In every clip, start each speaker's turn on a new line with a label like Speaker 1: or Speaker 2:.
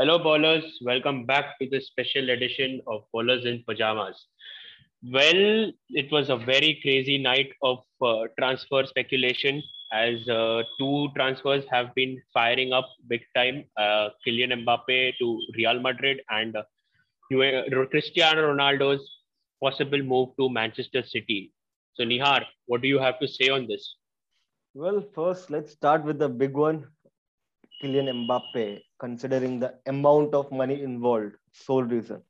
Speaker 1: Hello, ballers. Welcome back to the special edition of Ballers in Pajamas. Well, it was a very crazy night of uh, transfer speculation as uh, two transfers have been firing up big time uh, Kylian Mbappe to Real Madrid and uh, Cristiano Ronaldo's possible move to Manchester City. So, Nihar, what do you have to say on this?
Speaker 2: Well, first, let's start with the big one Kylian Mbappe, considering the amount of money involved, sole reason.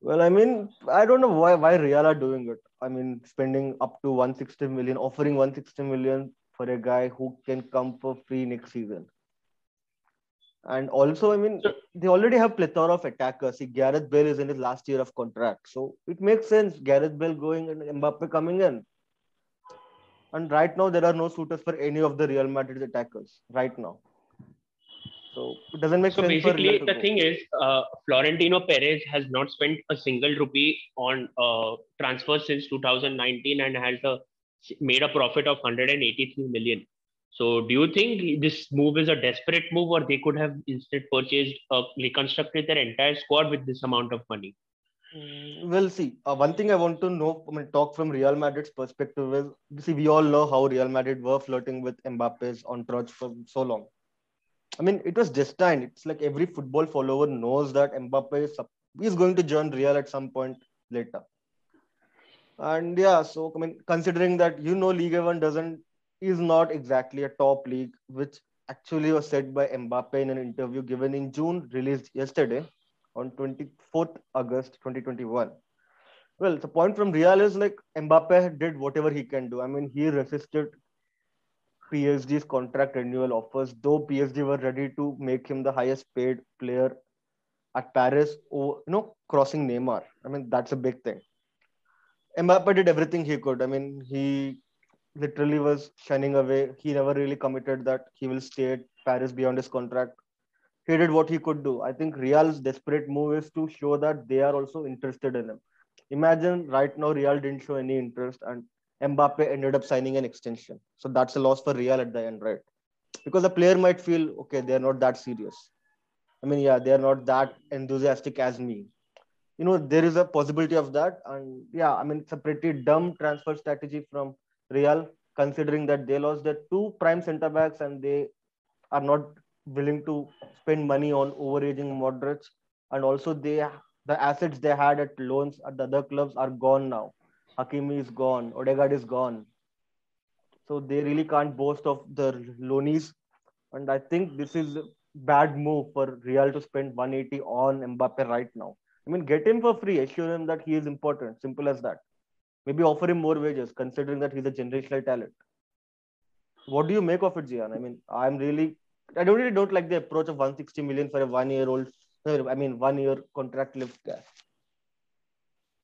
Speaker 2: Well, I mean, I don't know why why Real are doing it. I mean, spending up to 160 million, offering 160 million for a guy who can come for free next season. And also, I mean, they already have plethora of attackers. See, Gareth Bale is in his last year of contract, so it makes sense. Gareth Bale going and Mbappe coming in. And right now, there are no suitors for any of the Real Madrid attackers right now. So it doesn't make
Speaker 1: so
Speaker 2: sense.
Speaker 1: basically, the thing is, uh, Florentino Perez has not spent a single rupee on uh, transfers since 2019 and has a, made a profit of 183 million. So, do you think this move is a desperate move, or they could have instead purchased, uh, reconstructed their entire squad with this amount of money?
Speaker 2: We'll see, uh, one thing I want to know, I mean, talk from Real Madrid's perspective is, see, we all know how Real Madrid were flirting with Mbappe's entourage for so long I mean, it was destined. It's like every football follower knows that Mbappe is, is going to join Real at some point later. And yeah, so I mean, considering that you know League 1 doesn't is not exactly a top league, which actually was said by Mbappe in an interview given in June, released yesterday on 24th August 2021. Well, the point from Real is like Mbappe did whatever he can do. I mean, he resisted PSG's contract renewal offers, though PSG were ready to make him the highest paid player at Paris, or you know, crossing Neymar. I mean, that's a big thing. Mbappe did everything he could. I mean, he literally was shining away. He never really committed that he will stay at Paris beyond his contract. He did what he could do. I think Real's desperate move is to show that they are also interested in him. Imagine right now Real didn't show any interest and Mbappe ended up signing an extension. So that's a loss for Real at the end, right? Because the player might feel, okay, they're not that serious. I mean, yeah, they're not that enthusiastic as me. You know, there is a possibility of that. And yeah, I mean, it's a pretty dumb transfer strategy from Real, considering that they lost their two prime center backs and they are not willing to spend money on overaging Modric. And also, they the assets they had at loans at the other clubs are gone now Hakimi is gone, Odegaard is gone. So they really can't boast of the loanies. And I think this is a bad move for Real to spend 180 on Mbappe right now. I mean, get him for free, assure him that he is important. Simple as that. Maybe offer him more wages, considering that he's a generational talent. What do you make of it, Jian? I mean, I'm really, I don't really don't like the approach of 160 million for a one-year-old. Uh, I mean, one-year contract left guy.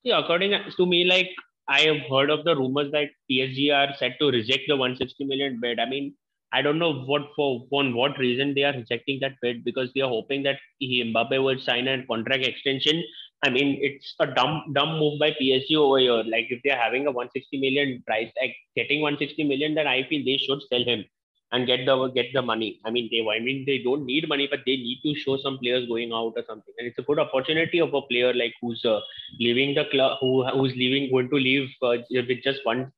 Speaker 1: Yeah, according to me, like I have heard of the rumors that PSG are set to reject the 160 million bid. I mean, I don't know what for on what reason they are rejecting that bid because they are hoping that Mbappe will sign a contract extension. I mean, it's a dumb dumb move by PSG over here. Like if they are having a 160 million price, like getting 160 million, then I feel they should sell him and get the get the money. I mean, they I mean they don't need money, but they need to show some players going out or something. And it's a good opportunity of a player like who's uh, leaving the club, who who's leaving, going to leave uh, with just one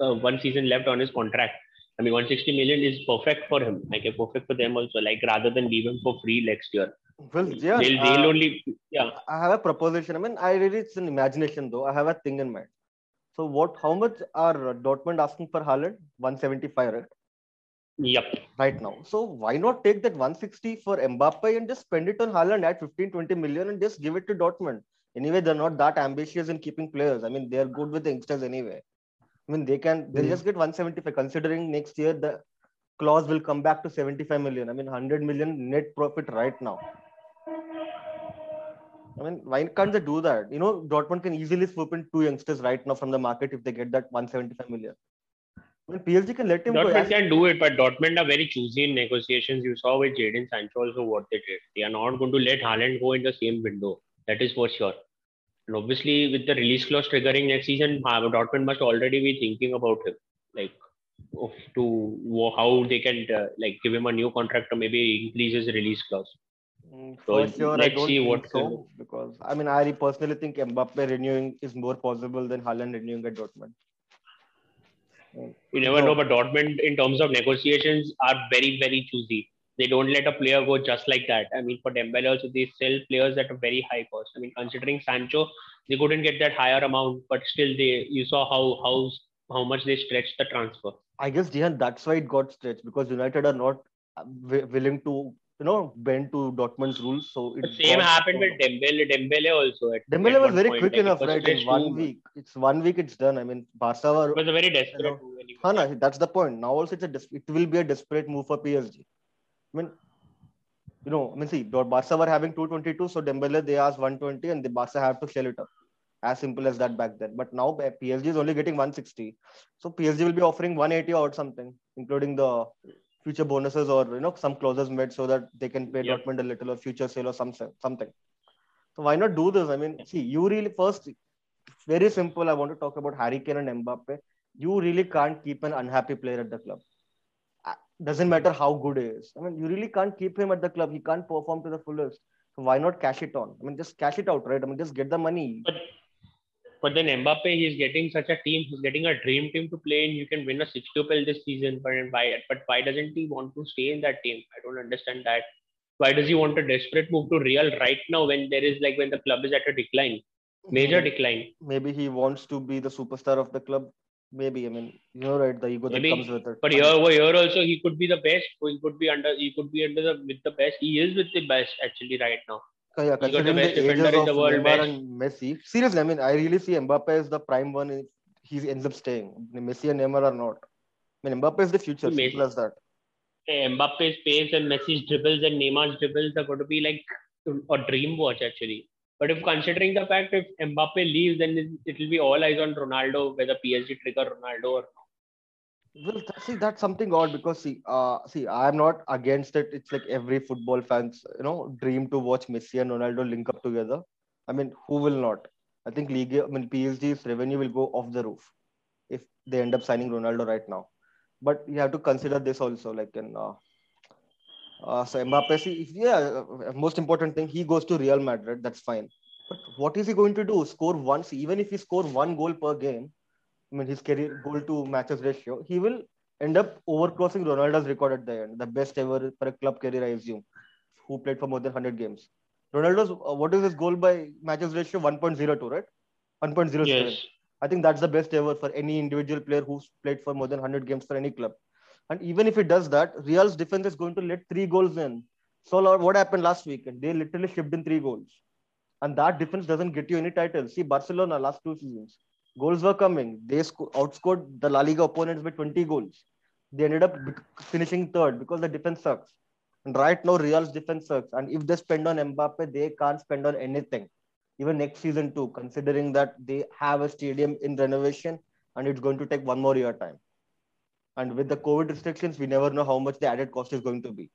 Speaker 1: uh, one season left on his contract. I mean, 160 million is perfect for him. Like, perfect for them also. Like, rather than leave him for free next year.
Speaker 2: Well, yeah.
Speaker 1: They'll, they'll uh, only, yeah.
Speaker 2: I have a proposition. I mean, I really, it's an imagination though. I have a thing in mind. So, what, how much are Dortmund asking for Haaland? 175, right?
Speaker 1: Yep.
Speaker 2: Right now. So why not take that 160 for Mbappe and just spend it on Haaland at 15, 20 million and just give it to Dortmund? Anyway, they're not that ambitious in keeping players. I mean, they're good with the youngsters anyway. I mean, they can they'll mm. just get 175. Considering next year the clause will come back to 75 million. I mean, 100 million net profit right now. I mean, why can't they do that? You know, Dortmund can easily swoop in two youngsters right now from the market if they get that 175 million. Well, PSG can let him
Speaker 1: Dortmund go. can do it, but Dortmund are very choosy in negotiations. You saw with Jadon Sancho also what they did. They are not going to let Haaland go in the same window. That is for sure. And obviously, with the release clause triggering next season, Dortmund must already be thinking about him, like of to how they can uh, like give him a new contract or maybe increase his release clause.
Speaker 2: Mm, For
Speaker 1: So
Speaker 2: sure, I
Speaker 1: let's
Speaker 2: don't
Speaker 1: see
Speaker 2: think
Speaker 1: what
Speaker 2: so because I mean, I personally think Mbappe renewing is more possible than Haaland renewing at Dortmund.
Speaker 1: You never
Speaker 2: No.
Speaker 1: know, but Dortmund, in terms of negotiations, are very, very choosy. They don't let a player go just like that. I mean, for Dembele also, they sell players at a very high cost. I mean, considering Sancho, they couldn't get that higher amount, but still, they you saw how how how much they stretched the transfer.
Speaker 2: I guess Jihan, that's why it got stretched because United are not uh, wi- willing to you know bend to Dortmund's rules. So it
Speaker 1: The same happened with Dembele. Dembele also. At,
Speaker 2: Dembele
Speaker 1: at
Speaker 2: was very
Speaker 1: point,
Speaker 2: quick
Speaker 1: like,
Speaker 2: enough, right? In one week, it's one week, it's done. I mean, Barca were
Speaker 1: It was a very desperate
Speaker 2: know,
Speaker 1: move. anyway.
Speaker 2: Hana, that's the point. Now also it's a des- it will be a desperate move for PSG. I mean, you know, I mean, see, Barca were having 222, so Dembele they asked 120, and the Barca have to sell it up. As simple as that back then. But now uh, PSG is only getting 160, so PSG will be offering 180 or something, including the future bonuses or you know some clauses made so that they can pay
Speaker 1: Yep.
Speaker 2: Dortmund a little or future sale or some something. So why not do this? I mean, see, you really first very simple. I want to talk about Harry Kane and Mbappe. You really can't keep an unhappy player at the club. Uh, Doesn't matter how good he is. I mean, you really can't keep him at the club. He can't perform to the fullest. So why not cash it on? I mean, just cash it out, right? I mean, just get the money.
Speaker 1: But but then Mbappe, he's getting such a team. He's getting a dream team to play in. You can win a sixtuple this season. But why? But why doesn't he want to stay in that team? I don't understand that. Why does he want a desperate move to Real right now when there is like when the club is at a decline, major decline?
Speaker 2: Maybe he wants to be the superstar of the club. Maybe. I mean, you know, right? The ego
Speaker 1: Maybe.
Speaker 2: that comes with it.
Speaker 1: But here over here also he could be the best. He could be under. He could be under the with the best. He is with the best actually right now.
Speaker 2: Yeah,
Speaker 1: got the
Speaker 2: considering the, ages of
Speaker 1: the world,
Speaker 2: Neymar
Speaker 1: best-
Speaker 2: and Messi, seriously, I mean, I really see Mbappe as the prime one. He ends up staying. Messi and Neymar are not. I mean, Mbappe is the future.
Speaker 1: Messi-
Speaker 2: Simple as that.
Speaker 1: Hey, Mbappe's pace and Messi's dribbles and Neymar's dribbles are going to be like a dream watch actually. But if considering the fact if Mbappe leaves, then it- it will be all eyes on Ronaldo, whether PSG trigger Ronaldo or
Speaker 2: Well, see, that's something odd because see, uh, see, I'm not against it. It's like every football fans, you know, dream to watch Messi and Ronaldo link up together. I mean, who will not? I think League, I mean, PSG's revenue will go off the roof if they end up signing Ronaldo right now. But you have to consider this also, like in. Uh, uh, so Mbappe, see, yeah, uh, most important thing, he goes to Real Madrid. That's fine. But what is he going to do? Score once, even if he score one goal per game, I mean, his career goal to matches ratio, he will end up overcrossing Ronaldo's record at the end, the best ever for a club career, I assume, who played for more than 100 games. Ronaldo's, uh, what is his goal by matches ratio? 1.02, right? 1.07.
Speaker 1: yes.
Speaker 2: I think that's the best ever for any individual player who's played for more than 100 games for any club. And even if he does that, Real's defense is going to let three goals in. So what happened last weekend? They literally shipped in three goals. And that defense doesn't get you any titles. See, Barcelona last two seasons, goals were coming. They sco- outscored the La Liga opponents by 20 goals. They ended up finishing third because the defense sucks. And right now, Real's defense sucks. And if they spend on Mbappe, they can't spend on anything. Even next season too, considering that they have a stadium in renovation and it's going to take one more year time. And with the COVID restrictions, we never know how much the added cost is going to be.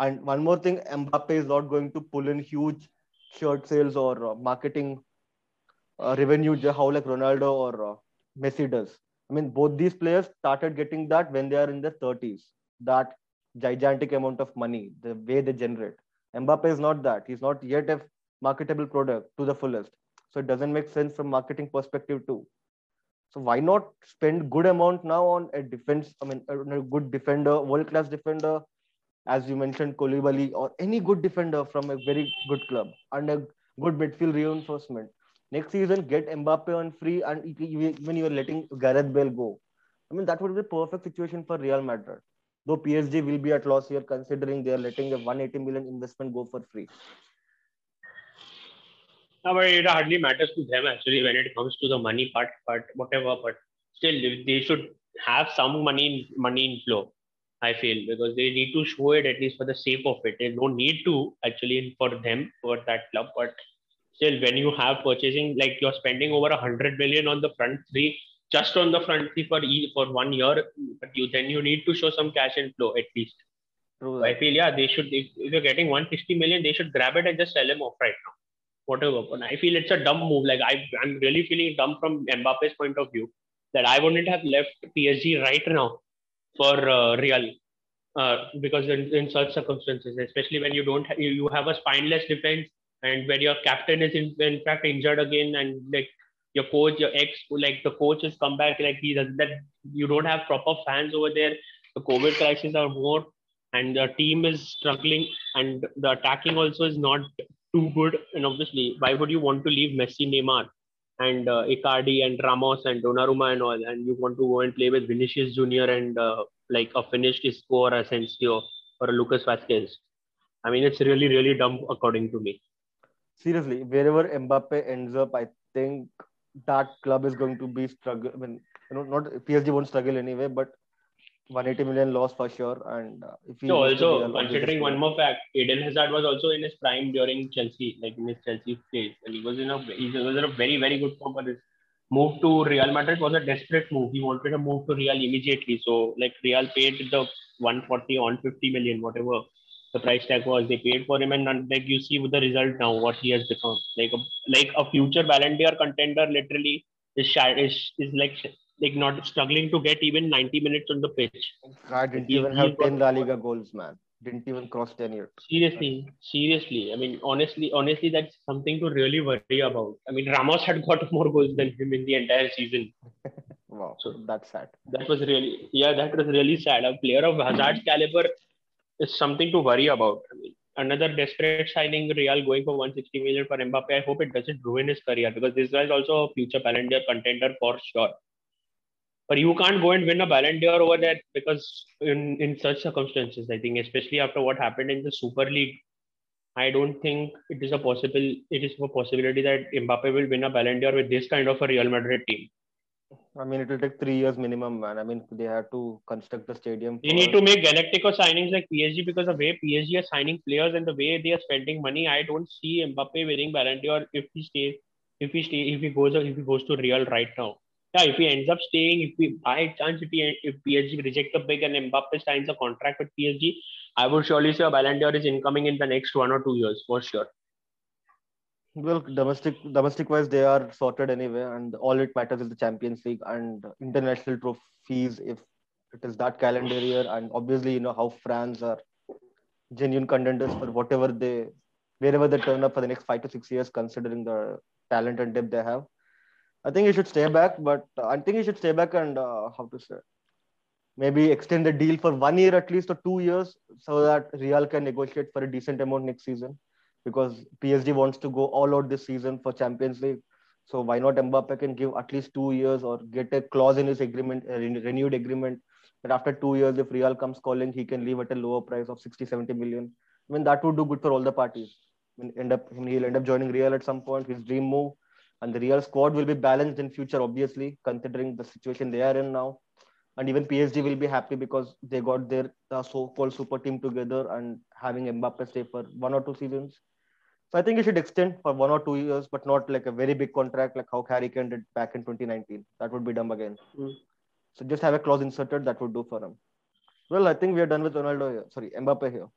Speaker 2: And one more thing, Mbappe is not going to pull in huge shirt sales or uh, marketing uh, revenue, how like Ronaldo or uh, Messi does. I mean, both these players started getting that when they are in their 30s. That gigantic amount of money, the way they generate. Mbappe is not that. He's not yet a marketable product to the fullest. So it doesn't make sense from marketing perspective too. So why not spend good amount now on a defense? I mean, a, good defender, world class defender, as you mentioned, Koulibaly or any good defender from a very good club and a good midfield reinforcement. Next season, get Mbappe on free, and even you are letting Gareth Bale go. I mean, that would be the perfect situation for Real Madrid. Though PSG will be at loss here, considering they are letting a 180 million investment go for free.
Speaker 1: No, but it hardly matters to them actually when it comes to the money part, but whatever. But still, they they should have some money money inflow. I feel because they need to show it at least for the sake of it. There's no need to actually for them for that club, but still, when you have purchasing like you're spending over a hundred million on the front three, just on the front three for e- for one year, but you then you need to show some cash inflow at least.
Speaker 2: True
Speaker 1: So I feel yeah, they should if, if you're getting 160 million, they should grab it and just sell him off right now. Whatever. But I feel it's a dumb move. Like I I'm really feeling dumb from Mbappe's point of view that I wouldn't have left PSG right now for uh, Real. uh, because in, in such circumstances, especially when you don't ha- you, you have a spineless defense and when your captain is in, in fact injured again and like your coach, your ex, like the coach has come back, like he does that. You don't have proper fans over there. The COVID crisis are more, and the team is struggling, and the attacking also is not too good. And obviously, why would you want to leave Messi, Neymar, and uh, Icardi and Ramos and Donnarumma and all, and you want to go and play with Vinicius Junior and uh, like a finished score Asensio or a Lucas Vasquez. I mean, it's really, really dumb according to me.
Speaker 2: Seriously, wherever Mbappe ends up, I think that club is going to be struggle. I mean, you know, not PSG won't struggle anyway, but 180 million loss for sure. And uh,
Speaker 1: if he so also considering one more fact, Eden Hazard was also in his prime during Chelsea, like in his Chelsea phase, and he was in a he was in a very very good form. But his move to Real Madrid was a desperate move. He wanted to move to Real immediately, so like Real paid the 140 on 50 million, whatever the price tag was. They paid for him, and like you see with the result now, what he has become, like a like a future Ballon d'Or contender, literally is shy, is is like like not struggling to get even 90 minutes on the pitch.
Speaker 2: I didn't even have 10 La Liga goals, man. Didn't even cross 10 years.
Speaker 1: Seriously, seriously. I mean, honestly, honestly, that's something to really worry about. I mean, Ramos had got more goals than him in the entire season.
Speaker 2: wow, so that's sad.
Speaker 1: That was really, yeah, that was really sad. A player of Hazard's caliber is something to worry about. I mean, another desperate signing, Real going for 160 million for Mbappe. I hope it doesn't ruin his career because this guy is also a future Ballon d'Or contender for sure. But you can't go and win a Ballon d'Or over there because in, in such circumstances, I think, especially after what happened in the Super League, I don't think it is a possible it is a possibility that Mbappe will win a Ballon d'Or with this kind of a Real Madrid team.
Speaker 2: I mean, it will take three years minimum, man. I mean, they have to construct the stadium.
Speaker 1: They need to make Galactico signings like PSG because the way PSG are signing players and the way they are spending money, I don't see Mbappe winning Ballon d'Or if he stays, if he stay, if he goes, if he goes to Real right now. Yeah, if he ends up staying, if we by chance if he if PSG reject the big and Mbappe signs a contract with PSG, I would surely say a Ballon d'Or is incoming in the next one or two years for sure.
Speaker 2: Well, domestic domestic wise, they are sorted anyway, and all it matters is the Champions League and international trophies. If it is that calendar year, and obviously, you know how France are genuine contenders for whatever they, wherever they turn up for the next five to six years, considering the talent and depth they have. I think he should stay back, but I think he should stay back and uh, how to say, maybe extend the deal for one year at least or two years, so that Real can negotiate for a decent amount next season because PSG wants to go all out this season for Champions League. So why not Mbappe can give at least two years or get a clause in his agreement, a renewed agreement that after two years, if Real comes calling, he can leave at a lower price of 60, 70 million. I mean, that would do good for all the parties. I mean, end up he'll end up joining Real at some point, his dream move. And the Real squad will be balanced in future, obviously, considering the situation they are in now. And even PSG will be happy because they got their uh, so-called super team together and having Mbappe stay for one or two seasons so I think he should extend for one or two years, but not like a very big contract like how Harry Kane did back in 2019. That would be dumb again. Mm. So just have a clause inserted that would do for him. Well, I think we are done with Ronaldo here. Sorry, Mbappe here.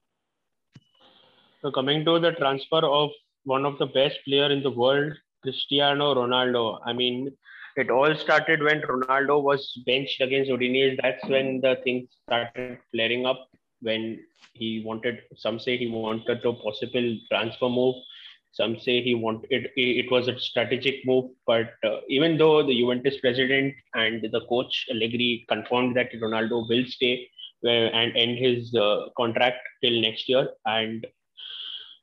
Speaker 1: So coming to the transfer of one of the best player in the world, Cristiano Ronaldo. I mean, it all started when Ronaldo was benched against Udinese. That's when the things started flaring up when he wanted some say he wanted a possible transfer move some say he wanted it was a strategic move but uh, even though the juventus president and the coach allegri confirmed that ronaldo will stay uh, and end his uh, contract till next year and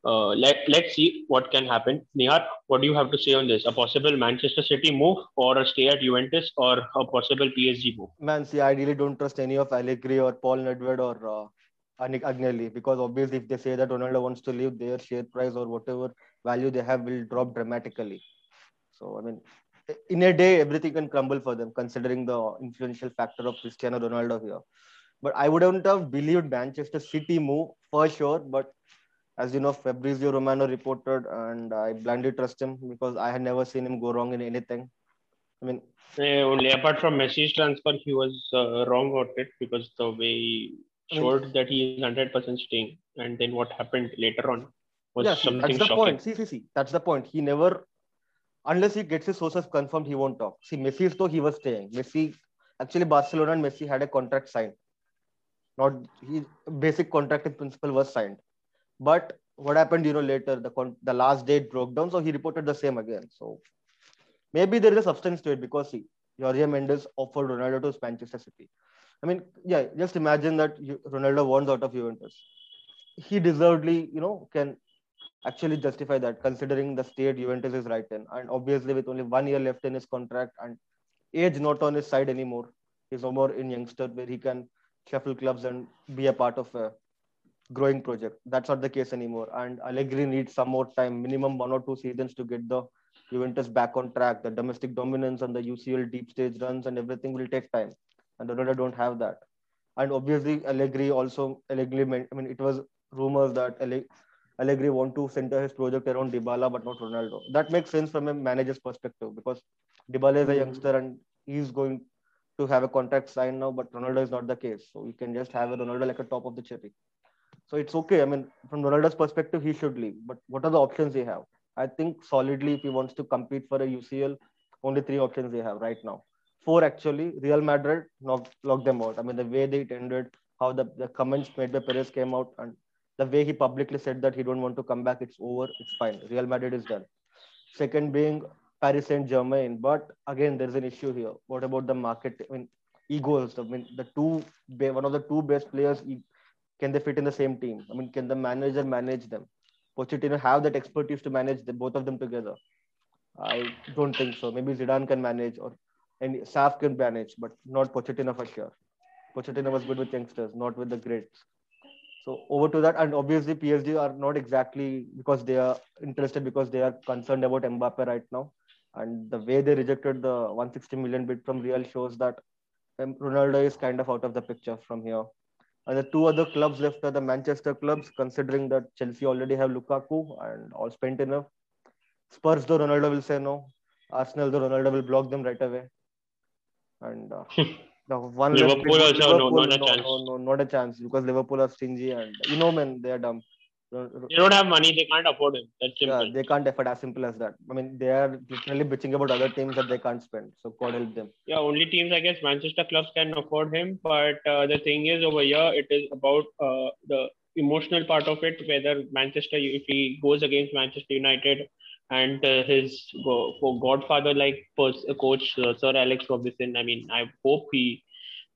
Speaker 1: uh, let, let's see what can happen. Nihar, what do you have to say on this? A possible Manchester City move or a stay at Juventus or a possible PSG move?
Speaker 2: Man, see, I really don't trust any of Allegri or Paul Nedved or uh, Agnelli because obviously if they say that Ronaldo wants to leave, their share price or whatever value they have will drop dramatically. So I mean, in a day everything can crumble for them considering the influential factor of Cristiano Ronaldo here. But I wouldn't have believed Manchester City move for sure. But as you know, Fabrizio Romano reported, and I blindly trust him because I had never seen him go wrong in anything. I mean,
Speaker 1: uh, only apart from Messi's transfer, he was uh, wrong about it because the way showed that he is 100% staying. And then what happened later on was yeah, something
Speaker 2: that's the
Speaker 1: shocking.
Speaker 2: point. See, see, see. That's the point. He never, unless he gets his sources confirmed, he won't talk. See, Messi is though he was staying. Messi, actually, Barcelona and Messi had a contract signed. Not he basic contract in principle was signed, but what happened? You know, later the con- the last date broke down, so he reported the same again. So maybe there is a substance to it because see, Jorge Mendes offered Ronaldo to Manchester City. I mean, yeah, just imagine that Ronaldo wants out of Juventus. He deservedly, you know, can actually justify that considering the state Juventus is right in. And obviously, with only one year left in his contract and age not on his side anymore, he's no more in youngster where he can shuffle clubs and be a part of a growing project. That's not the case anymore. And Allegri needs some more time, minimum one or two seasons to get the Juventus back on track. The domestic dominance and the UCL deep stage runs and everything will take time. And Ronaldo don't have that. And obviously, Allegri also, Allegri, I mean, it was rumors that Allegri want to center his project around Dybala, but not Ronaldo. That makes sense from a manager's perspective because Dybala is a hmm. youngster and he's going to have a contract signed now, but Ronaldo is not the case. So you can just have a Ronaldo like a top of the cherry. So it's okay. I mean, from Ronaldo's perspective, he should leave. But what are the options he have? I think solidly, if he wants to compete for a UCL, only three options they have right now. Four actually. Real Madrid knocked, them out. I mean, the way they ended, how the, the comments made by Perez came out, and the way he publicly said that he don't want to come back, it's over, it's fine. Real Madrid is done. Second being Paris Saint Germain, but again, there's an issue here. What about the market? I mean, egos. I mean, the two, one of the two best players can they fit in the same team? I mean, can the manager manage them? Pochettino have that expertise to manage the, both of them together? I don't think so. Maybe Zidane can manage or and Saf can manage, but not Pochettino for sure. Pochettino was good with youngsters, not with the greats. So over to that, and obviously PSG are not exactly because they are interested because they are concerned about Mbappe right now, and the way they rejected the 160 million bid from Real shows that um, Ronaldo is kind of out of the picture from here. And the two other clubs left are the Manchester clubs, considering that Chelsea already have Lukaku and all spent enough. Spurs, though Ronaldo will say no. Arsenal, though Ronaldo will block them right away. And uh, the one
Speaker 1: Liverpool also Liverpool, no, not a
Speaker 2: no,
Speaker 1: chance.
Speaker 2: No, no, not a chance because Liverpool are stingy and you know, man, they are dumb.
Speaker 1: They don't have money. They can't afford him. That's simple.
Speaker 2: Yeah, they can't afford as simple as that. I mean, they are literally bitching about other teams that they can't spend. So God help them.
Speaker 1: Yeah, only teams I guess Manchester clubs can afford him. But uh, the thing is, over here, it is about uh, the emotional part of it. Whether Manchester, if he goes against Manchester United and uh, his for godfather like coach uh, Sir Alex Ferguson, I mean, I hope he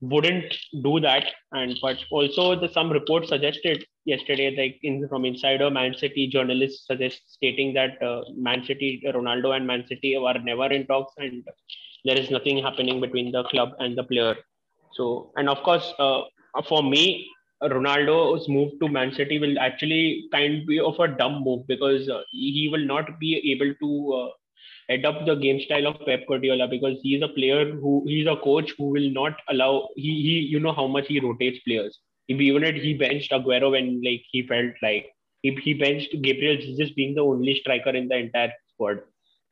Speaker 1: wouldn't do that. And but also the some reports suggested yesterday like in from insider man city journalists suggest stating that uh, man city ronaldo and man city are never in talks and there is nothing happening between the club and the player. So and of course uh, for me ronaldo's move to man city will actually kind be of a dumb move because uh, he will not be able to uh, adopt the game style of Pep Guardiola because he's a player who he's a coach who will not allow he he you know how much he rotates players. Even if he benched Aguero when like he felt like he, he benched Gabriel Jesus being the only striker in the entire squad.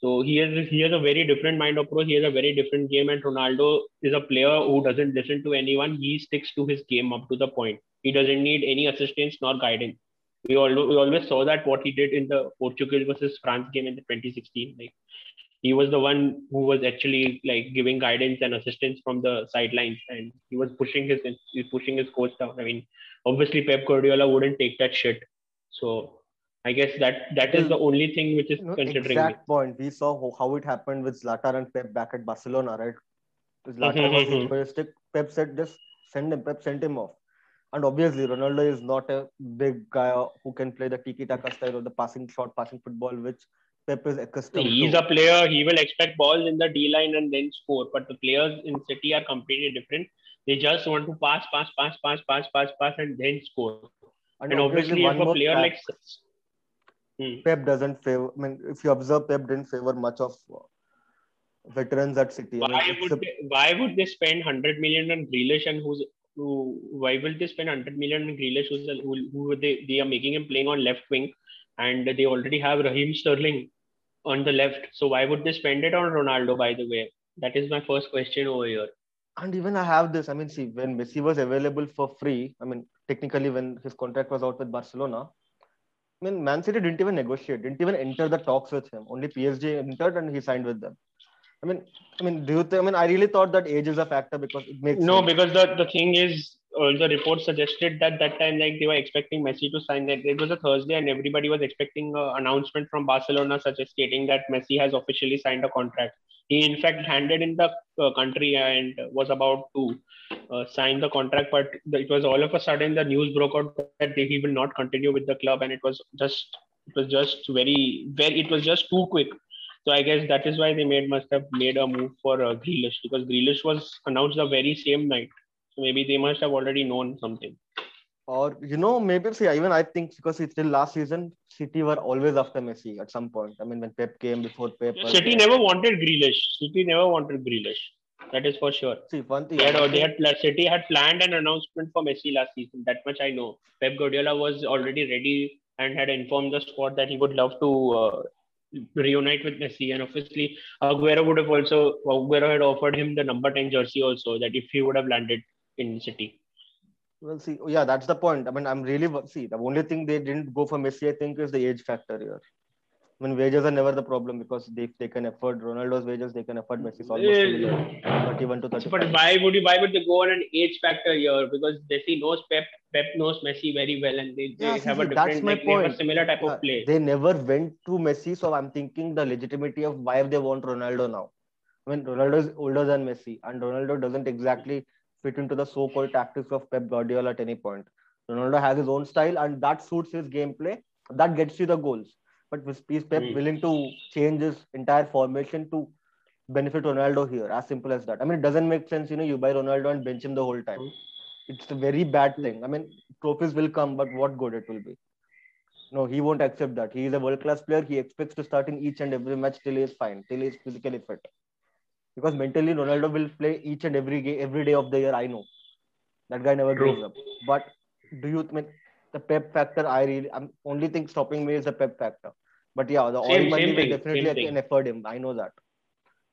Speaker 1: So he has he has a very different mind approach. He has a very different game, and Ronaldo is a player who doesn't listen to anyone. He sticks to his game up to the point. He doesn't need any assistance nor guidance. We all we always saw that what he did in the Portugal versus France game in the 2016. Like he was the one who was actually like giving guidance and assistance from the sidelines and he was pushing his he was pushing his coach down i mean obviously pep guardiola wouldn't take that shit so i guess that that is the hmm. only thing which is considering
Speaker 2: exact me. point we saw how, how it happened with zlatan and pep back at barcelona right hmm, hmm, zlatan was egoistic pep said just send him pep sent him off and obviously ronaldo is not a big guy who can play the tiki taka style or the passing short passing football which Pep is accustomed.
Speaker 1: To he's
Speaker 2: to.
Speaker 1: a player. He will expect balls in the D line and then score. But the players in City are completely different. They just want to pass, pass, pass, pass, pass, pass, pass, and then score. And, and obviously, if a player like
Speaker 2: hmm. Pep doesn't favor. I mean, if you observe, Pep didn't favor much of veterans at City.
Speaker 1: Why I mean, would a... they, why would they spend hundred million on Grealish and who's who? Why will they spend hundred million on Grealish? Who's who, who they they are making him playing on left wing and they already have Raheem Sterling on the left. So why would they spend it on Ronaldo, by the way? That is my first question over here.
Speaker 2: And even I have this. I mean, see, when Messi was available for free, I mean, technically when his contract was out with Barcelona, I mean, Man City didn't even negotiate, didn't even enter the talks with him. Only PSG entered and he signed with them. I mean, I mean, do you? Th- I mean, I really thought that age is a factor because it makes
Speaker 1: no,
Speaker 2: sense.
Speaker 1: because the the thing is, all the reports suggested that that time like they were expecting Messi to sign that it was a Thursday and everybody was expecting an announcement from Barcelona such as stating that Messi has officially signed a contract. He in fact handed in the uh, country and was about to uh, sign the contract, but it was all of a sudden the news broke out that he will not continue with the club, and it was just it was just very very it was just too quick. So I guess that is why they made must have made a move for uh, Grealish because Grealish was announced the very same night. So maybe they must have already known something.
Speaker 2: Or you know, maybe see, even I think because it's still last season, City were always after Messi at some point. I mean, when Pep came before Pep.
Speaker 1: City never wanted Grealish. City never wanted Grealish. That is for sure.
Speaker 2: See, one thing.
Speaker 1: They had, they had City had planned an announcement for Messi last season. That much I know. Pep Guardiola was already ready and had informed the squad that he would love to uh, reunite with Messi. And obviously, Aguero would have also Aguero had offered him the number ten jersey also. That if he would have landed in City.
Speaker 2: Well, see, yeah, that's the point. I mean, I'm really see the only thing they didn't go for Messi, I think, is the age factor here. I mean, wages are never the problem because they, they can afford Ronaldo's wages, they can afford Messi's almost similar, 31 to 35.
Speaker 1: But why would you, why would they go on an age factor here? Because Messi knows Pep, Pep knows Messi very well, and they, they
Speaker 2: Yeah, see,
Speaker 1: have a
Speaker 2: see, that's
Speaker 1: different,
Speaker 2: my
Speaker 1: like, they have a similar type
Speaker 2: Yeah,
Speaker 1: of play.
Speaker 2: They never went to Messi, so I'm thinking the legitimacy of why they want Ronaldo now. I mean, Ronaldo is older than Messi, and Ronaldo doesn't exactly fit into the so-called tactics of Pep Guardiola at any point. Ronaldo has his own style, and that suits his gameplay. That gets you the goals. But is Pep
Speaker 1: Hmm.
Speaker 2: willing to change his entire formation to benefit Ronaldo here? As simple as that. I mean, it doesn't make sense. You know, you buy Ronaldo and bench him the whole time.
Speaker 1: Hmm.
Speaker 2: It's a very bad thing. I mean, trophies will come, but what good it will be? No, he won't accept that. He is a world class player. He expects to start in each and every match till he is fine, till he is physically fit. Because mentally, Ronaldo will play each and every game, every day of the year. I know that guy never
Speaker 1: True.
Speaker 2: gives up. But do you mean the Pep factor? I really, I'm only thing stopping me is the Pep factor. But yeah, the
Speaker 1: Same-
Speaker 2: oil money will definitely can afford him. I know that.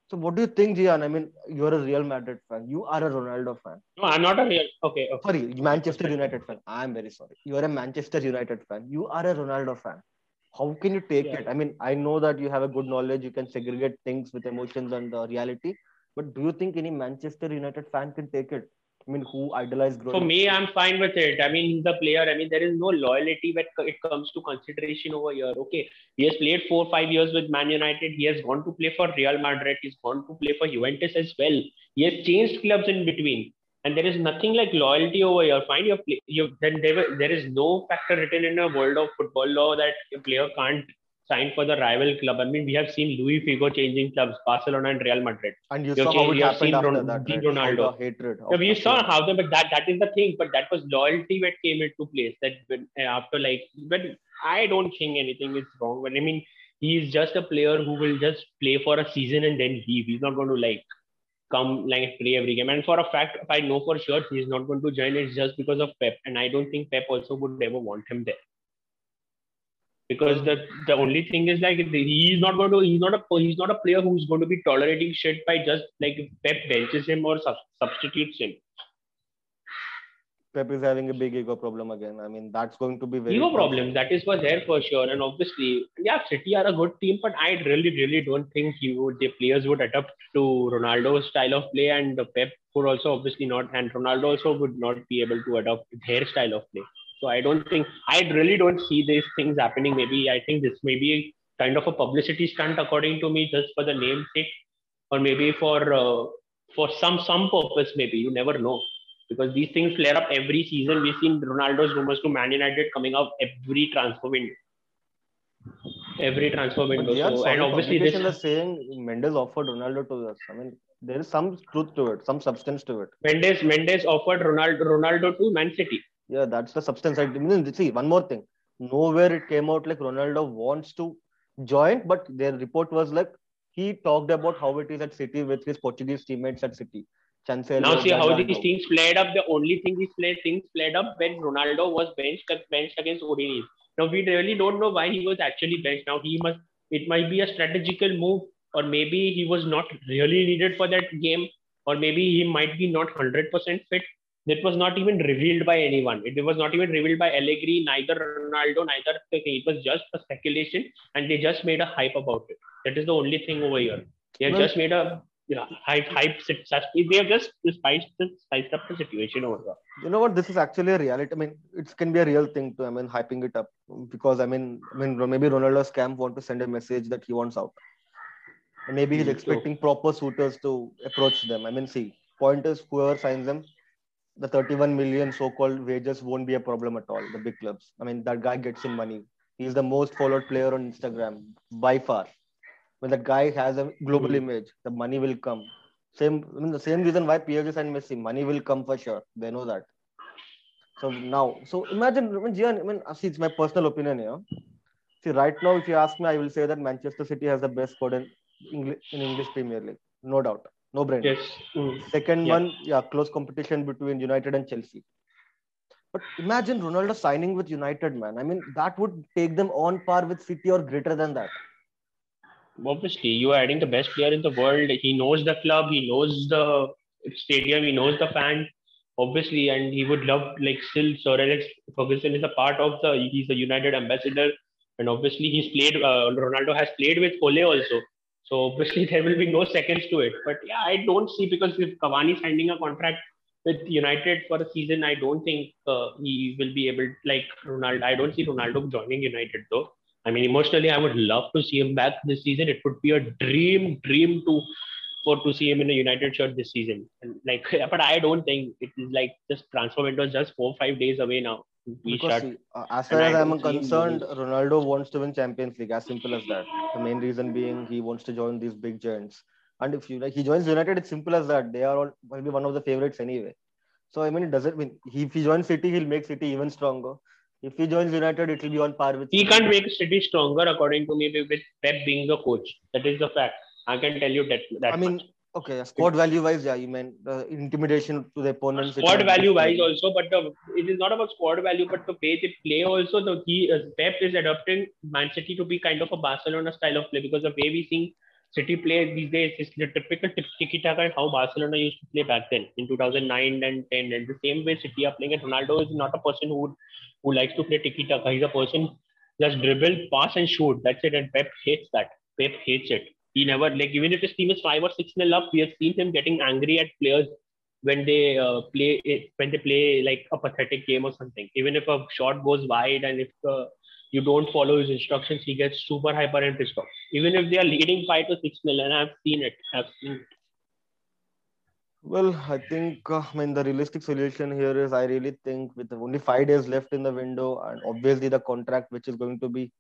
Speaker 2: So what do you think, Gian? I mean, you're a Real Madrid fan. You are a Ronaldo fan.
Speaker 1: No, I'm not a real. Okay, okay.
Speaker 2: Sorry, Manchester United fan. I'm very sorry. You are a Manchester United fan. You are a Ronaldo fan. How can you take
Speaker 1: Yeah.
Speaker 2: it? I mean, I know that you have a good knowledge. You can segregate things with emotions and uh, reality. But do you think any Manchester United fan can take it? I mean, who idolized
Speaker 1: For me, I'm fine with it. I mean, he's a player. I mean, there is no loyalty when it comes to consideration over here. Okay, he has played four, five years with Man United. He has gone to play for Real Madrid. He's gone to play for Juventus as well. He has changed clubs in between, and there is nothing like loyalty over here. Find your play. You, then there, there is no factor written in a world of football law that a player can't sign for the rival club. I mean, we have seen Luis Figo changing clubs, Barcelona and Real Madrid.
Speaker 2: and you saw how it
Speaker 1: we have
Speaker 2: happened
Speaker 1: seen
Speaker 2: after
Speaker 1: Ron-
Speaker 2: that. Right?
Speaker 1: Ronaldo.
Speaker 2: the hatred.
Speaker 1: Yeah, we saw how the but that that is the thing, but that was loyalty that came into place. That when, uh, after like, but I don't think anything is wrong. But I mean, he's just a player who will just play for a season and then leave. He's not going to like come like play every game. And for a fact, if I know for sure he's not going to join, it's just because of Pep. And I don't think Pep also would ever want him there. Because the the only thing is like he's not going to he's not a he's not a player who's going to be tolerating shit by just like Pep benches him or sub- substitutes him.
Speaker 2: Pep is having a big ego problem again. I mean, that's going to be very.
Speaker 1: Ego problem that is for there for sure, and obviously, yeah, City are a good team, but I really, really don't think he would, the players would adapt to Ronaldo's style of play, and Pep would also obviously not, and Ronaldo also would not be able to adopt their style of play. So I don't think I really don't see these things happening. Maybe I think this may be kind of a publicity stunt, according to me, just for the namesake, or maybe for uh, for some some purpose. Maybe you never know because these things flare up every season. We've seen Ronaldo's rumors to Man United coming up every transfer window. Every transfer window.
Speaker 2: are
Speaker 1: So, and obviously, this
Speaker 2: are saying Mendes offered Ronaldo to us. I mean, there is some truth to it, some substance to it.
Speaker 1: Mendes Mendes offered Ronaldo Ronaldo to Man City.
Speaker 2: Yeah, that's the substance. I mean, see, one more thing. Nowhere it came out like Ronaldo wants to join, but their report was like he talked about how it is at City with his Portuguese teammates at City. Cancelo,
Speaker 1: Now see how these things played up. The only thing these play, things played up when Ronaldo was benched benched against Udinese. Now we really don't know why he was actually benched. Now he must. It might be a strategical move, or maybe he was not really needed for that game, or maybe he might be not hundred percent fit. That was not even revealed by anyone. It was not even revealed by Allegri, neither Ronaldo, neither It was just a speculation, and they just made a hype about it. That is the only thing over here. They have
Speaker 2: Well-
Speaker 1: just made a yeah, hype, hype. They have just spiced, spiced up the situation over there.
Speaker 2: you know what this is actually a reality i mean it can be a real thing too i mean hyping it up because i mean i mean maybe ronaldo's camp want to send a message that he wants out and maybe he's
Speaker 1: Mm,
Speaker 2: expecting proper suitors to approach them i mean see point is whoever signs them the 31 million so-called wages won't be a problem at all the big clubs i mean that guy gets in money he's the most followed player on instagram by far when that guy has a global image the money will come same I mean the same reason why PSG and Messi money will come for sure. They know that. So now, so imagine I mean, Gian, I mean, uh, see, it's my personal opinion here. See, right now, if you ask me, I will say that Manchester City has the best squad in English in English Premier League, no doubt, no brainer.
Speaker 1: Yes. Mm.
Speaker 2: Second
Speaker 1: Yeah.
Speaker 2: one, yeah, close competition between United and Chelsea. But imagine Ronaldo signing with United, man. I mean, that would take them on par with City or greater than that.
Speaker 1: Obviously, you are adding the best player in the world. He knows the club. He knows the stadium. He knows the fans. Obviously, and he would love like still Sir Alex Ferguson is a part of the. He's a United ambassador, and obviously he's played. Uh, Ronaldo has played with Ole also. So obviously there will be no seconds to it. But yeah, I don't see because if Cavani signing a contract with United for a season, I don't think uh, he will be able like Ronaldo. I don't see Ronaldo joining United though. I mean, emotionally, I would love to see him back this season. It would be a dream, dream to for to see him in a United shirt this season. And like, but I don't think it is like this transfer window is just four five days away now. We
Speaker 2: Because see, uh, as far as I'm
Speaker 1: don't see him
Speaker 2: concerned. Ronaldo wants to win Champions League. As simple as that. The main reason being he wants to join these big giants. And if you like, he joins United. It's simple as that. They are all will be one of the favorites anyway. So I mean, it doesn't mean he, if he joins City, he'll make City even stronger. If he joins United, it will be on par with.
Speaker 1: He
Speaker 2: City.
Speaker 1: can't make City stronger, according to me, with Pep being the coach. That is the fact. I can tell you that. that
Speaker 2: I mean,
Speaker 1: much.
Speaker 2: Okay, squad value wise, yeah, you mean the intimidation to the opponents. it
Speaker 1: squad value wise also, but the, it is not about squad value, but the way they play also. The he uh, Pep is adopting Man City to be kind of a Barcelona style of play because the way we see City play these days is the typical tiki taka how Barcelona used to play back then in 2009 and 10. And the same way City are playing, and Ronaldo is not a person who who likes to play tiki taka. He's a person just dribble, pass, and shoot. That's it. And Pep hates that. Pep hates it. He never like even if his team is five or six nil up, we have seen him getting angry at players when they uh, play when they play like a pathetic game or something. Even if a shot goes wide and if uh, you don't follow his instructions, he gets super hyper and pissed off. Even if they are leading five to six nil, and I've seen it. I've seen it.
Speaker 2: Well, I think uh, I mean the realistic solution here is I really think with only five days left in the window and obviously the contract which is going to be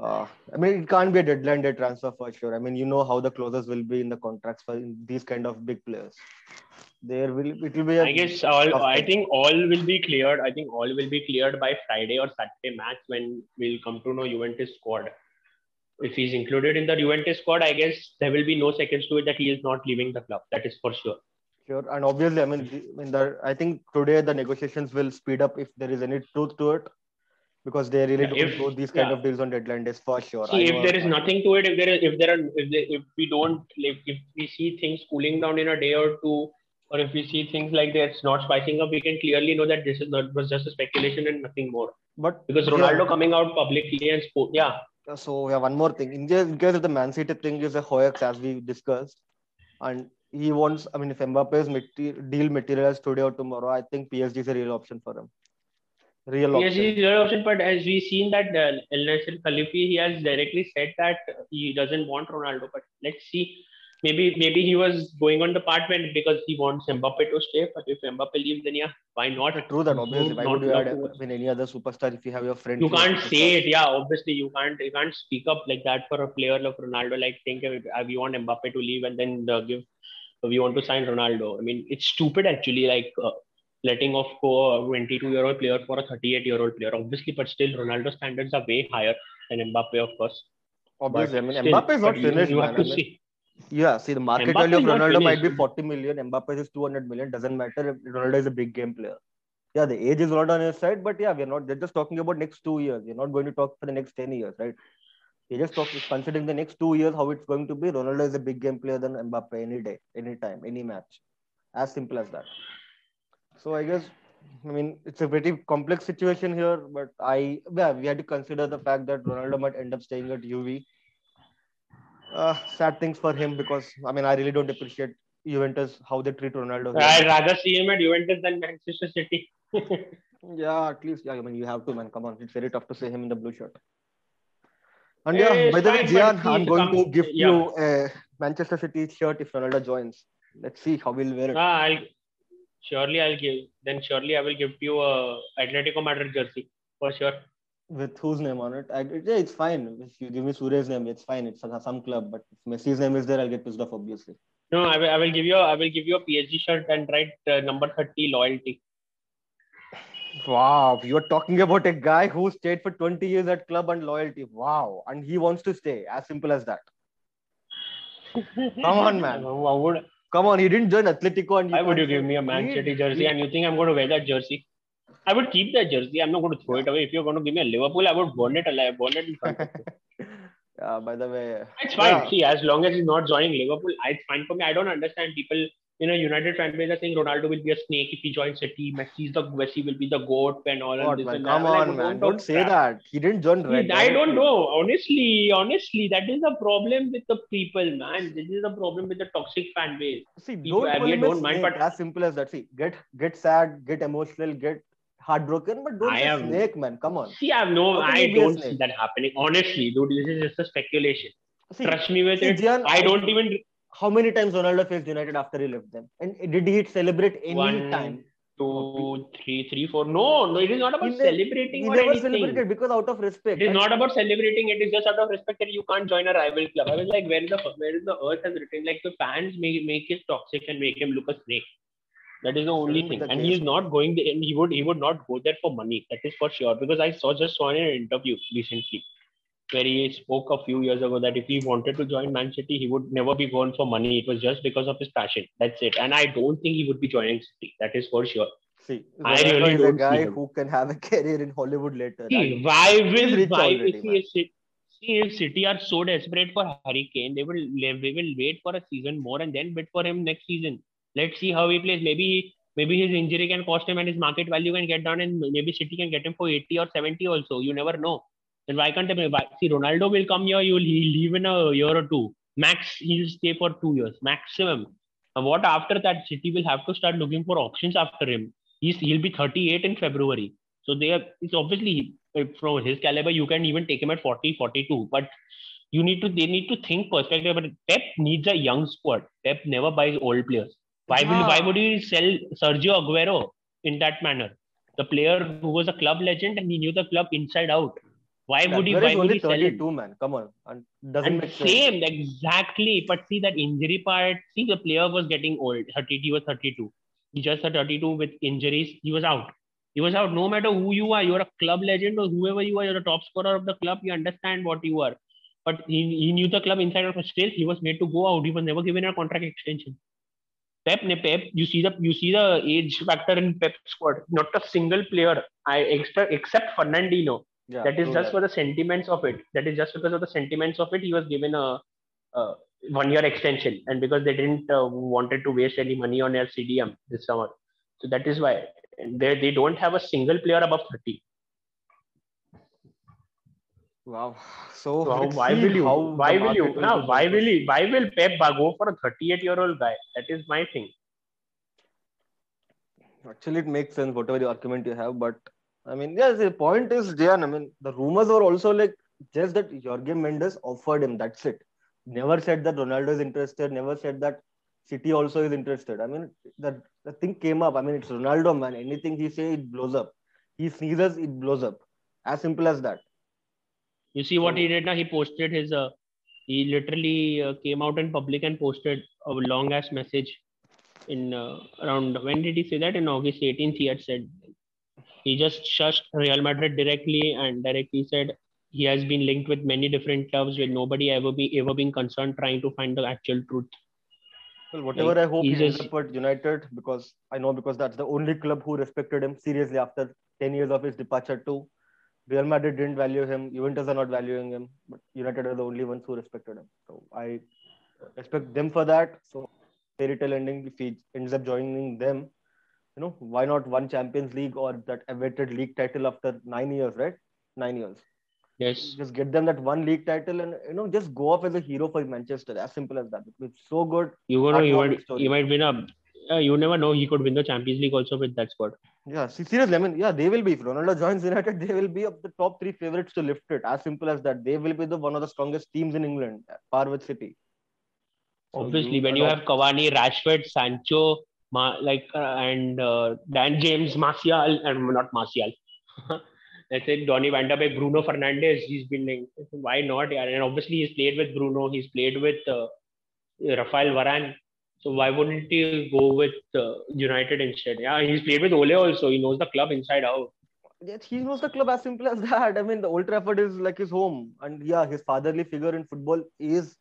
Speaker 2: uh, I mean it can't be a deadline day transfer for sure. I mean you know how the clauses will be in the contracts for these kind of big players. There will it will be a
Speaker 1: I guess all. I think all will be cleared. I think all will be cleared by Friday or Saturday match when we'll come to know Juventus squad. If he's included in the Juventus squad, I guess there will be no seconds to it that he is not leaving the club. That is for sure.
Speaker 2: Sure, and obviously, I mean, I mean, the, I think today the negotiations will speed up if there is any truth to it, because they really
Speaker 1: Yeah,
Speaker 2: don't do these kind
Speaker 1: yeah.
Speaker 2: of deals on deadline days for sure.
Speaker 1: See, if there is nothing to it, if there is, if there are, if, they, if we don't, if, if we see things cooling down in a day or two, or if we see things like that's not spicing up, we can clearly know that this is not was just a speculation and nothing more.
Speaker 2: but
Speaker 1: Because
Speaker 2: yeah,
Speaker 1: Ronaldo coming out publicly and spoke, yeah,
Speaker 2: So yeah, one more thing. In case, if the Man City thing is a hoax, as we discussed, and he wants, I mean, if Mbappe's deal materializes today or tomorrow, I think PSG is a real option for him. Real
Speaker 1: Yes,
Speaker 2: option.
Speaker 1: he's the other option, but as we've seen that uh, El Nasser Khalifi, he has directly said that he doesn't want Ronaldo. But let's see. Maybe maybe he was going on the part when because he wants Mbappe to stay. But if Mbappe leaves, then yeah, why not?
Speaker 2: True that, obviously. Why would you add
Speaker 1: love
Speaker 2: I mean, any other superstar if you have your friend?
Speaker 1: You
Speaker 2: who is a
Speaker 1: can't say it, yeah. Obviously, you can't you can't speak up like that for a player like Ronaldo. Like think of it, uh, we want Mbappe to leave and then uh, give we want to sign Ronaldo. I mean, it's stupid actually. Like uh, letting off a 22 year old player for a 38 year old player. Obviously, but still, Ronaldo standards are way higher than Mbappe, of course.
Speaker 2: Obviously, I mean,
Speaker 1: still,
Speaker 2: Mbappe is not
Speaker 1: you-
Speaker 2: finished.
Speaker 1: You
Speaker 2: man.
Speaker 1: have to
Speaker 2: I mean,
Speaker 1: see.
Speaker 2: Yeah, see, the market
Speaker 1: Mbappe
Speaker 2: value of Ronaldo might be 40 million. Mbappe is 200 million. Doesn't matter. if Ronaldo is a big game player. Yeah, the age is not on his side, but yeah, we're not. They're just talking about next two years. We're not going to talk for the next 10 years, right? We're just talking, considering the next two years, how it's going to be. Ronaldo is a big game player than Mbappe any day, any time, any match. As simple as that. So I guess, I mean, it's a pretty complex situation here, but I, yeah, we had to consider the fact that Ronaldo might end up staying at Juve Uh, sad things for him because I mean I really don't appreciate Juventus how they treat Ronaldo. here.
Speaker 1: I'd rather see him at Juventus than Manchester City.
Speaker 2: Yeah, at least yeah. I mean you have to man. Come on, it's very tough to see him in the blue shirt. And yeah, by the way, Jian, I'm going to give
Speaker 1: yeah.
Speaker 2: you a Manchester City shirt if Ronaldo joins. Let's see how we'll wear it.
Speaker 1: Ah, I'll surely I'll give. Then surely I will give you a Atletico Madrid jersey for sure.
Speaker 2: With whose name on it? I, yeah, it's fine. If you give me Sure's name, it's fine. It's some some club, but if Messi's name is there, I'll get pissed off, obviously.
Speaker 1: No, I will, I will give you. I will give you a PSG shirt and write uh, number thirty loyalty.
Speaker 2: Wow, you're talking about a guy who stayed for 20 years at club and loyalty. Wow, and he wants to stay. As simple as that. Come on, man.
Speaker 1: Why would
Speaker 2: Come on, you didn't join Atletico and
Speaker 1: why would you give me a Man City jersey and you think I'm going to wear that jersey? I would keep that jersey. I'm not going to throw it away. If you're going to give me a Liverpool, I would burn it alive. Burn it in front of you.
Speaker 2: yeah, by the way.
Speaker 1: It's fine.
Speaker 2: Yeah.
Speaker 1: See, as long as he's not joining Liverpool, it's fine for me. I don't understand people. You know, United fan base are saying Ronaldo will be a snake if he joins a City. Messi's the Messi will be the goat and all
Speaker 2: God,
Speaker 1: and this
Speaker 2: man,
Speaker 1: and
Speaker 2: come
Speaker 1: that. I'm like,
Speaker 2: on, man. Don't say
Speaker 1: crap.
Speaker 2: that. He didn't join Red.
Speaker 1: I don't know. Honestly, honestly, that is the problem with the people, man. This is the problem with the toxic fan base.
Speaker 2: See,
Speaker 1: People-
Speaker 2: don't
Speaker 1: I
Speaker 2: call
Speaker 1: really
Speaker 2: him a
Speaker 1: don't mind, but-
Speaker 2: as simple as that. See, get get sad, get emotional, get heartbroken, but don't
Speaker 1: I
Speaker 2: be a
Speaker 1: am-
Speaker 2: snake, man. Come on.
Speaker 1: See, I have no, I
Speaker 2: you be a
Speaker 1: don't see that happening. Honestly, dude, this is just a speculation.
Speaker 2: See,
Speaker 1: Trust me with
Speaker 2: see,
Speaker 1: it.
Speaker 2: Gian,
Speaker 1: I don't even
Speaker 2: how many times Ronaldo faced United after he left them? And did he celebrate any
Speaker 1: one,
Speaker 2: time?
Speaker 1: two, three, three, four. No, no, it is not about
Speaker 2: He
Speaker 1: celebrating
Speaker 2: He never
Speaker 1: anything.
Speaker 2: celebrated because out of respect.
Speaker 1: It is
Speaker 2: And-
Speaker 1: not about celebrating. It is just out of respect that you can't join a rival club. I was like, where is the where is the earth has written? Like the fans make make it toxic and make him look a snake. That is the only thing.
Speaker 2: the
Speaker 1: And
Speaker 2: case.
Speaker 1: he's not going there. And he would he would not go there for money. That is for sure. Because I saw just saw in an interview recently where he spoke a few years ago that if he wanted to join Man City, he would never be going for money. It was just because of his passion. That's it. And I don't think he would be joining City. That is for sure.
Speaker 2: See,
Speaker 1: I really
Speaker 2: is a guy who can have a career in Hollywood later.
Speaker 1: See, why will why
Speaker 2: already,
Speaker 1: if,
Speaker 2: man.
Speaker 1: he, see, if City are so desperate for Harry Kane, they will they will wait for a season more and then bid for him next season. Let's see how he plays. Maybe maybe his injury can cost him and his market value can get down, and maybe City can get him for 80 or 70 also. You never know. Then why can't they? See, Ronaldo will come here. You will he'll leave in a year or two. Max, he'll stay for two years maximum. And what after that? City will have to start looking for options after him. He's he'll be 38 in February. So they are, it's obviously from his caliber, you can even take him at 40, 42. But you need to they need to think perspective. But Pep needs a young squad. Pep never buys old players. Why will why would he sell Sergio Aguero in that manner? The player who was a club legend and he knew the club inside out. Why would he why would he sell him?
Speaker 2: 32, man. Come on. And doesn't
Speaker 1: And
Speaker 2: make sense.
Speaker 1: same, exactly. But see that injury part. See, the player was getting old. 30, he was 32. He just had 32 with injuries. He was out. He was out. No matter who you are, you're a club legend or whoever you are, you're a top scorer of the club. You understand what you are. But he, he knew the club inside out. Still, he was made to go out. He was never given a contract extension. Pep, ne Pep, you see the you see the age factor in Pep squad. Not a single player, I except except Fernandinho
Speaker 2: Yeah,
Speaker 1: that is just
Speaker 2: that.
Speaker 1: for the sentiments of it. That is just because of the sentiments of it. He was given a, a one year extension, and because they didn't uh, wanted to waste any money on their CDM this summer, so that is why they they don't have a single player above thirty.
Speaker 2: Wow. So,
Speaker 1: So how, why will you?
Speaker 2: how
Speaker 1: Why will you?
Speaker 2: market
Speaker 1: No, why will he? Why will Pep go for a thirty-eight year old guy? That is my thing.
Speaker 2: Actually, it makes sense, whatever the argument you have. But I mean, yes, the point is, Jan, I mean, the rumors were also like just that Jorge Mendes offered him. That's it. Never said that Ronaldo is interested. Never said that City also is interested. I mean, the, the thing came up. I mean, it's Ronaldo, man. Anything he say, it blows up. He sneezes, it blows up. As simple as that.
Speaker 1: You see what
Speaker 2: So-
Speaker 1: he did now? He posted his. Uh, he literally uh, came out in public and posted a long ass message. In uh, around when did he say that? In August 18th, he had said he just shushed Real Madrid directly and directly said he has been linked with many different clubs with nobody ever be ever being concerned trying to find the actual truth.
Speaker 2: Well, whatever I hope he ends up at United because I know because that's the only club who respected him seriously after 10 years of his departure too. Real Madrid didn't value him. Juventus are not valuing him, but United are the only ones who respected him. So I respect them for that. So fairy tale ending if he ends up joining them, you know, why not one Champions League or that awaited league title after nine years, right? Nine years.
Speaker 1: Yes.
Speaker 2: Just get them that one league title and you know just go off as a hero for Manchester. As simple as that. It's so good.
Speaker 1: You know, you might, you might win a. Uh, you never know. He could win the Champions League also with that squad.
Speaker 2: Yeah, see, seriously, I mean, yeah, they will be. If Ronaldo joins United, they will be of the top three favorites to lift it. As simple as that. They will be the one of the strongest teams in England, par with City. So
Speaker 1: Obviously, when you have Cavani, Rashford, Sancho, Ma- like uh, and uh, Dan James, Martial, and not Martial. Let's say Donny Van de Beek, Bruno Fernandes, He's been like, why not? And obviously he's played with Bruno. He's played with uh, Rafael Varane. So why wouldn't he go with uh, United instead? Yeah, he's played with Ole also. He knows the club inside out.
Speaker 2: Yes, he knows the club as simple as that. I mean, the Old Trafford is like his home, and yeah, his fatherly figure in football is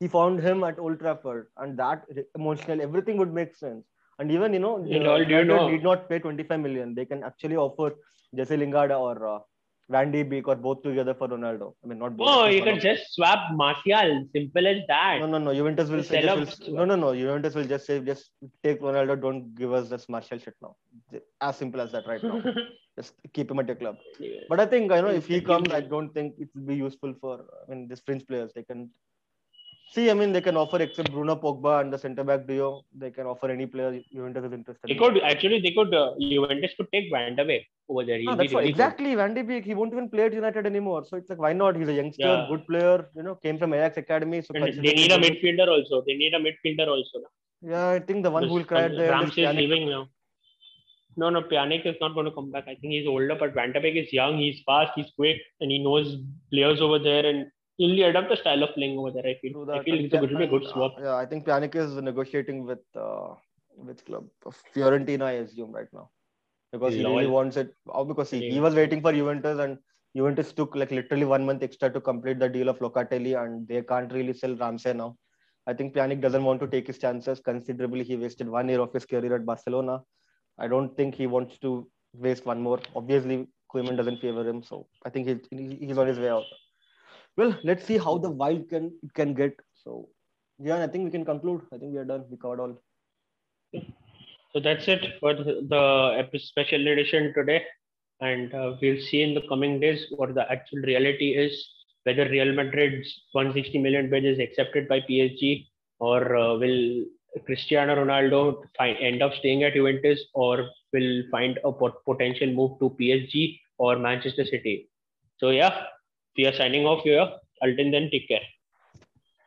Speaker 2: he found him at Old Trafford, and that emotional everything would make sense. And even you know, uh,
Speaker 1: all, do you know-
Speaker 2: need not pay 25 million. They can actually offer Jesse Lingard or uh, Van de Beek or both together for Ronaldo. I mean, not both.
Speaker 1: Oh, you can just swap Martial. Simple as that.
Speaker 2: No, no, no. Juventus will
Speaker 1: Just
Speaker 2: say,
Speaker 1: sell
Speaker 2: just
Speaker 1: up-
Speaker 2: will, no, no, no. Juventus will just say, just take Ronaldo. Don't give us this Martial shit now. As simple as that, right now. just keep him at your club. But I think I know if he comes, I
Speaker 1: I
Speaker 2: don't think it will be useful for. I mean, these fringe players they can see. I mean, they can offer except Bruno Pogba and the centre back duo. They can offer any player Juventus is interested.
Speaker 1: They
Speaker 2: in.
Speaker 1: could actually, they could. Uh, Juventus could take Van de Beek over there.
Speaker 2: No, that's
Speaker 1: really good.
Speaker 2: exactly Van de Beek. He won't even play at United anymore. So it's like, why not? He's a youngster,
Speaker 1: Yeah.
Speaker 2: good player. You know, came from Ajax academy. So
Speaker 1: they need a midfielder also. They need a midfielder also.
Speaker 2: Yeah, I think the one who will cry at the
Speaker 1: Rams
Speaker 2: is
Speaker 1: leaving now. No, no, Pjanic is not going to come back. I think he's older, but Van de Beek is young. He's fast. He's quick, and he knows players over there, and he'll adapt the style of playing over there. I feel. I feel it's a good,
Speaker 2: Pja-
Speaker 1: be a good swap.
Speaker 2: uh, yeah, I think Pjanic is negotiating with uh, which club? Of Fiorentina, I assume, right now, because he really wants it. Oh, because he, he was waiting for Juventus, and Juventus took like literally one month extra to complete the deal of Locatelli, and they can't really sell Ramsey now. I think Pjanic doesn't want to take his chances. Considerably, he wasted one year of his career at Barcelona. I don't think he wants to waste one more. Obviously, Koeman doesn't favor him, so I think he's he's on his way out. Well, let's see how the wild can can get. So, yeah, I think we can conclude. I think we are done. We covered all.
Speaker 1: So that's it for the, the special edition today. And uh, we'll see in the coming days what the actual reality is, whether Real Madrid's 160 million bid is accepted by PSG, or uh, will Cristiano Ronaldo find, end up staying at Juventus, or will find a pot- potential move to PSG or Manchester City. So, yeah, we are signing off here. Until then, take care.